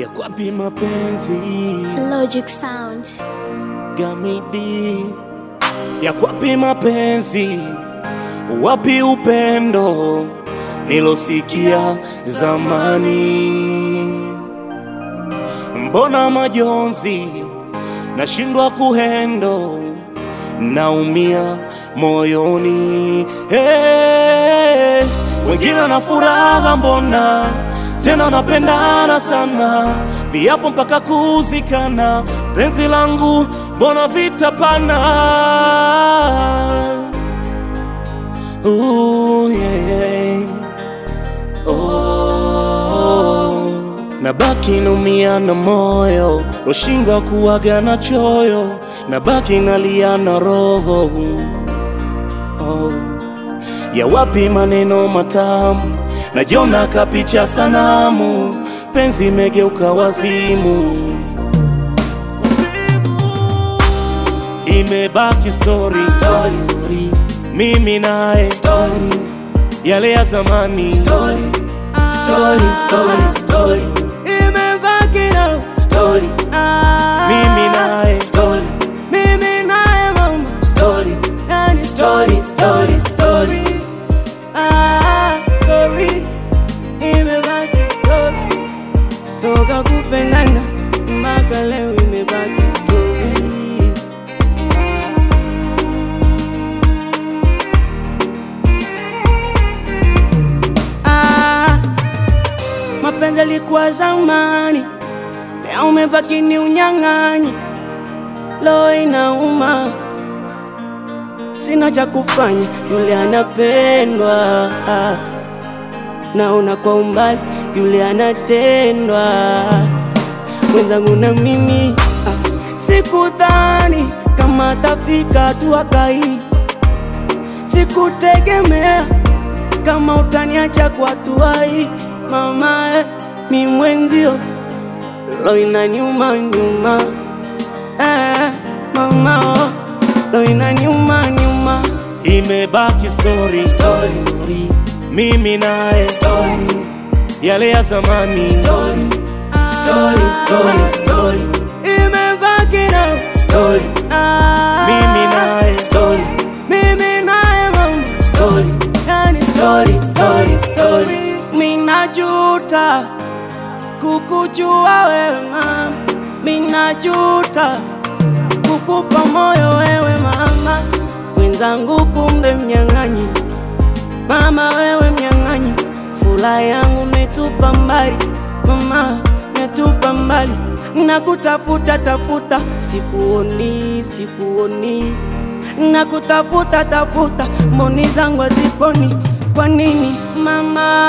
yakwapi mapenzi. Logic Sound. gamidi yakwapi mapenzi. Wapi upendo nilosikia zamani. Mbona majonzi nashindwa kuhendo naumia moyoni. Hey, wengine na furaha mbona tena napendana sana. Viapo mpaka kuzikana. Penzi langu mbona vitapana Ooh, yeah, yeah. Oh, nabaki naumia na moyo. Loshindwa kuwaga na choyo. Nabaki nalia na roho. Oh. ya wapi maneno matamu najona kapicha sanamu penzi imegeuka wazimu imebaki story, story. mimi naye story. yale ya zamani story. Story, story, story. imebaki na Story. Yalikuwa zamani leo umebaki ni unyang'anyi. Lo inauma sina cha kufanya, yule anapendwa, naona kwa umbali yule anatendwa. Mwenzangu na mimi sikudhani kama tafika tuakai, sikutegemea kama utaniacha kwa hatua hii mi mwenzio loina nyuma nyuma eh, mama oh, lo inaniuma nyuma imebaki story. Story. mimi naye story. yale ya zamani story. Story, story, story. imebaki kukujua wewe mama minajuta kukupa moyo wewe mama. Mwenzangu kumbe mnyang'anyi. Mama wewe mnyang'anyi. Furaha yangu metupa mbali. Mama metupa mbali. Nakutafuta tafuta. Sikuoni sikuoni. Nakutafuta tafuta. Mboni zangu haziponi kwa nini mama